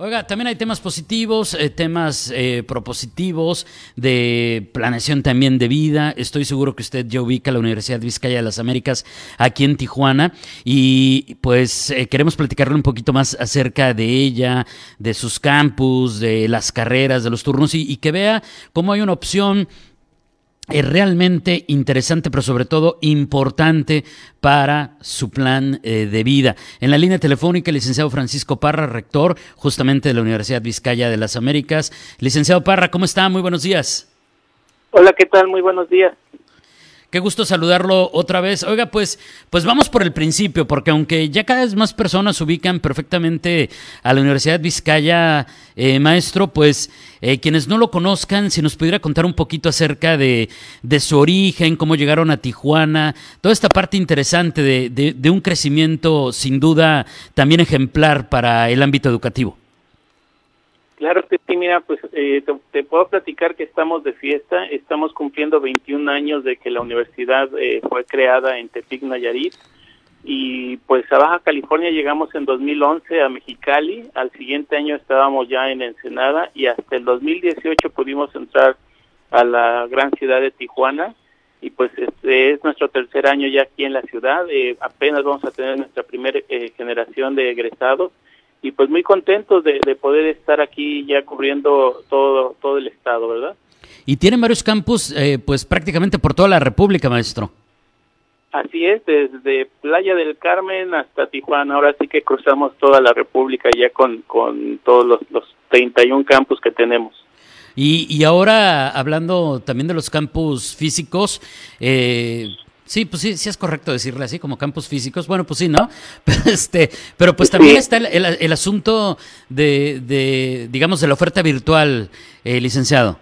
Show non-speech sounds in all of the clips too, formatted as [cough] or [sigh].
Oiga, también hay temas positivos, eh, temas eh, propositivos, de planeación también de vida. Estoy seguro que usted ya ubica la Universidad Vizcaya de las Américas aquí en Tijuana y pues eh, queremos platicarle un poquito más acerca de ella, de sus campus, de las carreras, de los turnos y, y que vea cómo hay una opción es realmente interesante, pero sobre todo importante para su plan eh, de vida. En la línea telefónica, el licenciado Francisco Parra, rector justamente de la Universidad Vizcaya de las Américas. Licenciado Parra, ¿cómo está? Muy buenos días. Hola, ¿qué tal? Muy buenos días. Qué gusto saludarlo otra vez. Oiga, pues, pues vamos por el principio, porque aunque ya cada vez más personas ubican perfectamente a la Universidad Vizcaya, eh, maestro, pues eh, quienes no lo conozcan, si nos pudiera contar un poquito acerca de, de su origen, cómo llegaron a Tijuana, toda esta parte interesante de, de, de un crecimiento sin duda también ejemplar para el ámbito educativo. Claro que sí, mira, pues eh, te, puedo platicar que estamos de fiesta, estamos cumpliendo 21 años de que la universidad eh, fue creada en Tepic, Nayarit, y pues a Baja California llegamos en 2011 a Mexicali, al siguiente año estábamos ya en Ensenada y hasta el 2018 pudimos entrar a la gran ciudad de Tijuana y pues este es nuestro tercer año ya aquí en la ciudad, eh, apenas vamos a tener nuestra primera eh, generación de egresados y pues muy contentos de, de, poder estar aquí ya cubriendo todo todo el estado, ¿verdad? Y tienen varios campus, eh, pues prácticamente por toda la República, maestro. Así es, desde Playa del Carmen hasta Tijuana, ahora sí que cruzamos toda la República ya con, con todos los, los 31 campus que tenemos. Y, y ahora, hablando también de los campus físicos, eh, Sí, pues sí, sí es correcto decirle así, como campos físicos. Bueno, pues sí, ¿no? [laughs] Pero, este, pero pues también está el, el, el asunto de, de, digamos, de la oferta virtual, eh, licenciado.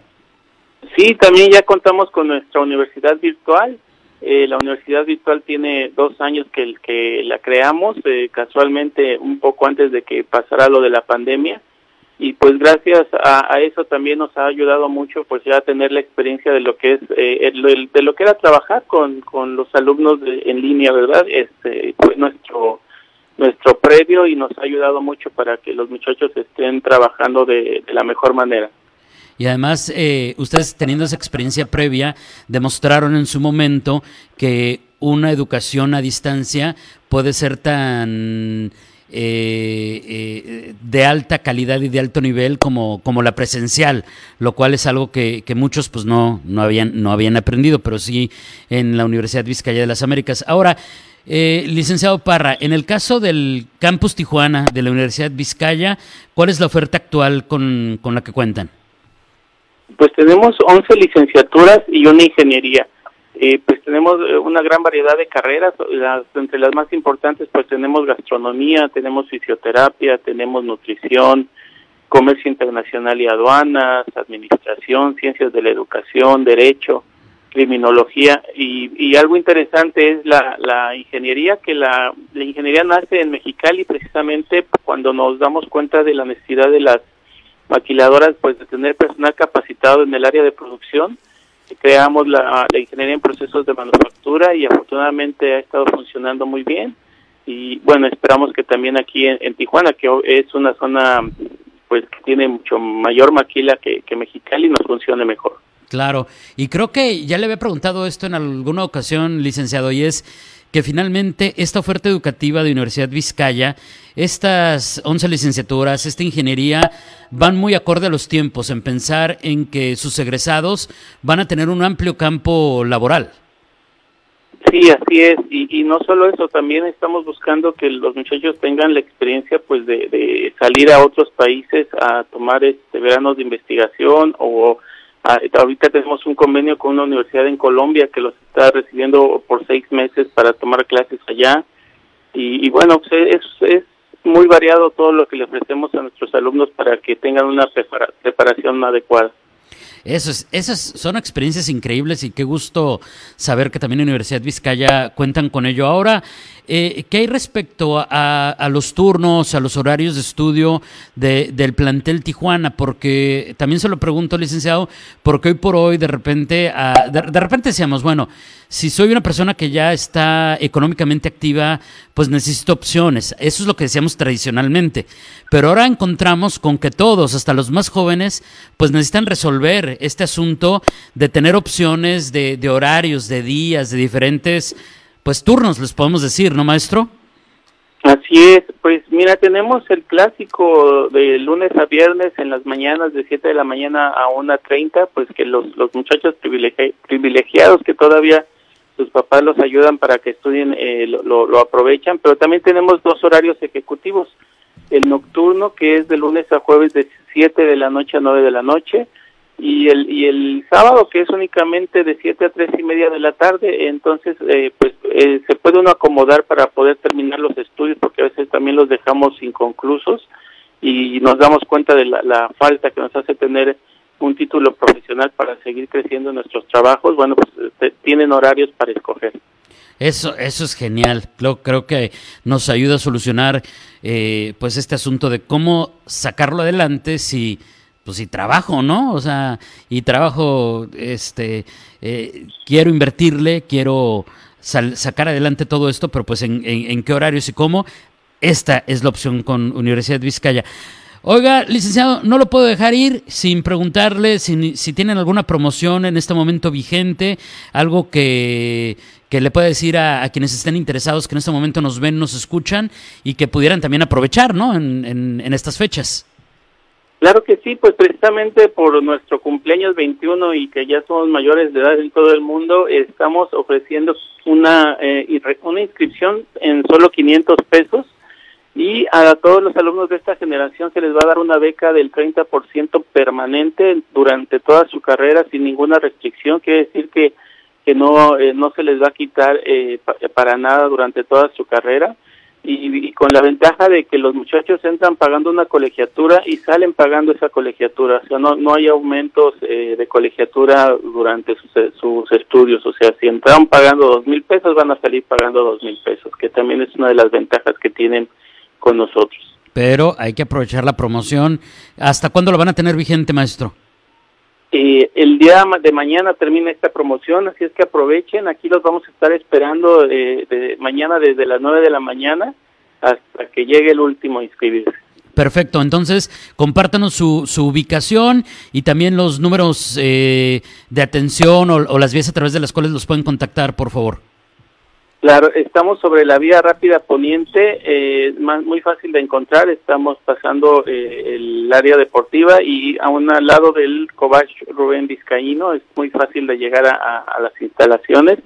Sí, también ya contamos con nuestra universidad virtual. Eh, la universidad virtual tiene dos años que, que la creamos, eh, casualmente un poco antes de que pasara lo de la pandemia y pues gracias a, a, eso también nos ha ayudado mucho pues ya tener la experiencia de lo que es eh, el, de lo que era trabajar con, con los alumnos de, en línea verdad este fue nuestro nuestro previo y nos ha ayudado mucho para que los muchachos estén trabajando de, de la mejor manera. Y además, eh, ustedes teniendo esa experiencia previa, demostraron en su momento que una educación a distancia puede ser tan eh, eh, de alta calidad y de alto nivel como, como la presencial, lo cual es algo que, que, muchos pues no, no, habían, no habían aprendido, pero sí en la Universidad Vizcaya de las Américas. Ahora, eh, licenciado Parra, en el caso del campus Tijuana de la Universidad Vizcaya, ¿cuál es la oferta actual con, con la que cuentan? Pues tenemos 11 licenciaturas y una ingeniería. Eh, pues tenemos una gran variedad de carreras, las, entre las más importantes pues tenemos gastronomía, tenemos fisioterapia, tenemos nutrición, comercio internacional y aduanas, administración, ciencias de la educación, derecho, criminología y, y algo interesante es la, la ingeniería, que la, la ingeniería nace en Mexicali precisamente cuando nos damos cuenta de la necesidad de las maquiladoras pues de tener personal capacitado en el área de producción creamos la, ingeniería en procesos de manufactura y afortunadamente ha estado funcionando muy bien. Y bueno esperamos que también aquí en, en Tijuana que es una zona pues que tiene mucho mayor maquila que, que Mexicali nos funcione mejor. Claro. Y creo que ya le había preguntado esto en alguna ocasión licenciado y es que finalmente esta oferta educativa de Universidad Vizcaya, estas 11 licenciaturas, esta ingeniería, van muy acorde a los tiempos en pensar en que sus egresados van a tener un amplio campo laboral. Sí, así es, y, y no solo eso, también estamos buscando que los muchachos tengan la experiencia pues de, de salir a otros países a tomar este veranos de investigación o ahorita tenemos un convenio con una universidad en Colombia que los está recibiendo por seis meses para tomar clases allá. Y, bueno, pues es, es muy variado todo lo que le ofrecemos a nuestros alumnos para que tengan una prepara preparación adecuada. Eso es, esas son experiencias increíbles y qué gusto saber que también Universidad Vizcaya cuentan con ello. Ahora, eh, ¿qué hay respecto a, los turnos, a los horarios de estudio del plantel Tijuana? Porque también se lo pregunto, licenciado, porque hoy por hoy de repente, de, de repente decíamos, bueno, si soy una persona que ya está económicamente activa, pues necesito opciones. Eso es lo que decíamos tradicionalmente. Pero ahora encontramos con que todos, hasta los más jóvenes, pues necesitan resolver este asunto de tener opciones de horarios, de días, de diferentes, pues turnos, les podemos decir, ¿no, maestro? Así es, pues mira, tenemos el clásico de lunes a viernes en las mañanas de 7 de la mañana a 1.30, pues que los, los muchachos privilegiados que todavía sus papás los ayudan para que estudien, eh, lo, lo, aprovechan, pero también tenemos dos horarios ejecutivos, el nocturno que es de lunes a jueves de 7 de la noche a 9 de la noche y el y el sábado que es únicamente de 7 a 3 y media de la tarde, entonces eh, pues eh, se puede uno acomodar para poder terminar los estudios porque a veces también los dejamos inconclusos y nos damos cuenta de la, falta que nos hace tener un título profesional para seguir creciendo en nuestros trabajos, bueno, pues este, tienen horarios para escoger. Eso, eso es genial. Creo, creo que nos ayuda a solucionar eh, pues este asunto de cómo sacarlo adelante si pues si trabajo, ¿no? O sea, y trabajo, este, eh, quiero invertirle, quiero sacar adelante todo esto, pero pues en, en qué horarios y cómo. Esta es la opción con Universidad Vizcaya. Oiga, licenciado, no lo puedo dejar ir sin preguntarle si, tienen alguna promoción en este momento vigente, algo que, que le pueda decir a, quienes estén interesados, que en este momento nos ven, nos escuchan y que pudieran también aprovechar ¿no? en, en, estas fechas. Claro que sí, pues precisamente por nuestro cumpleaños 21 y que ya somos mayores de edad en todo el mundo, estamos ofreciendo una, eh, una inscripción en solo 500 pesos y a todos los alumnos de esta generación se les va a dar una beca del 30% permanente durante toda su carrera sin ninguna restricción, quiere decir que, que no, eh, no se les va a quitar eh, para nada durante toda su carrera y, con la ventaja de que los muchachos entran pagando una colegiatura y salen pagando esa colegiatura, o sea, no, no hay aumentos eh, de colegiatura durante sus, sus estudios, o sea, si entraron pagando dos mil pesos van a salir pagando dos mil pesos, que también es una de las ventajas que tienen con nosotros. Pero hay que aprovechar la promoción. ¿Hasta cuándo lo van a tener vigente, maestro? Eh, el día de mañana termina esta promoción, así es que aprovechen. Aquí los vamos a estar esperando eh, de mañana desde las 9 de la mañana hasta que llegue el último a inscribirse. Perfecto, entonces compártanos su, su ubicación y también los números eh, de atención o las vías a través de las cuales los pueden contactar, por favor. Claro, estamos sobre la vía rápida poniente, eh, muy fácil de encontrar, estamos pasando eh, el área deportiva y a un lado del Cobach Rubén Vizcaíno, es muy fácil de llegar a, las instalaciones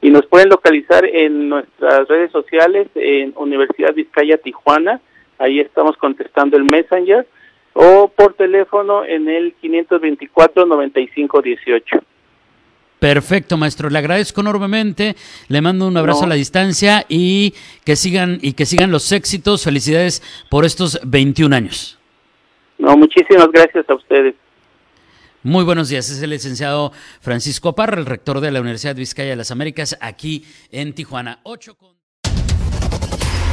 y nos pueden localizar en nuestras redes sociales en Universidad Vizcaya Tijuana, ahí estamos contestando el Messenger o por teléfono en el 524 9518. Perfecto, maestro. Le agradezco enormemente. Le mando un abrazo a la distancia y que sigan y que sigan los éxitos. Felicidades por estos 21 años. No, muchísimas gracias a ustedes. Muy buenos días. Es el licenciado Francisco Parra, el rector de la Universidad de Vizcaya de las Américas, aquí en Tijuana.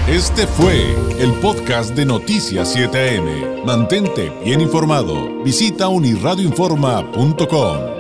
Este fue el podcast de Noticias 7am. Mantente bien informado. Visita unirradioinforma.com.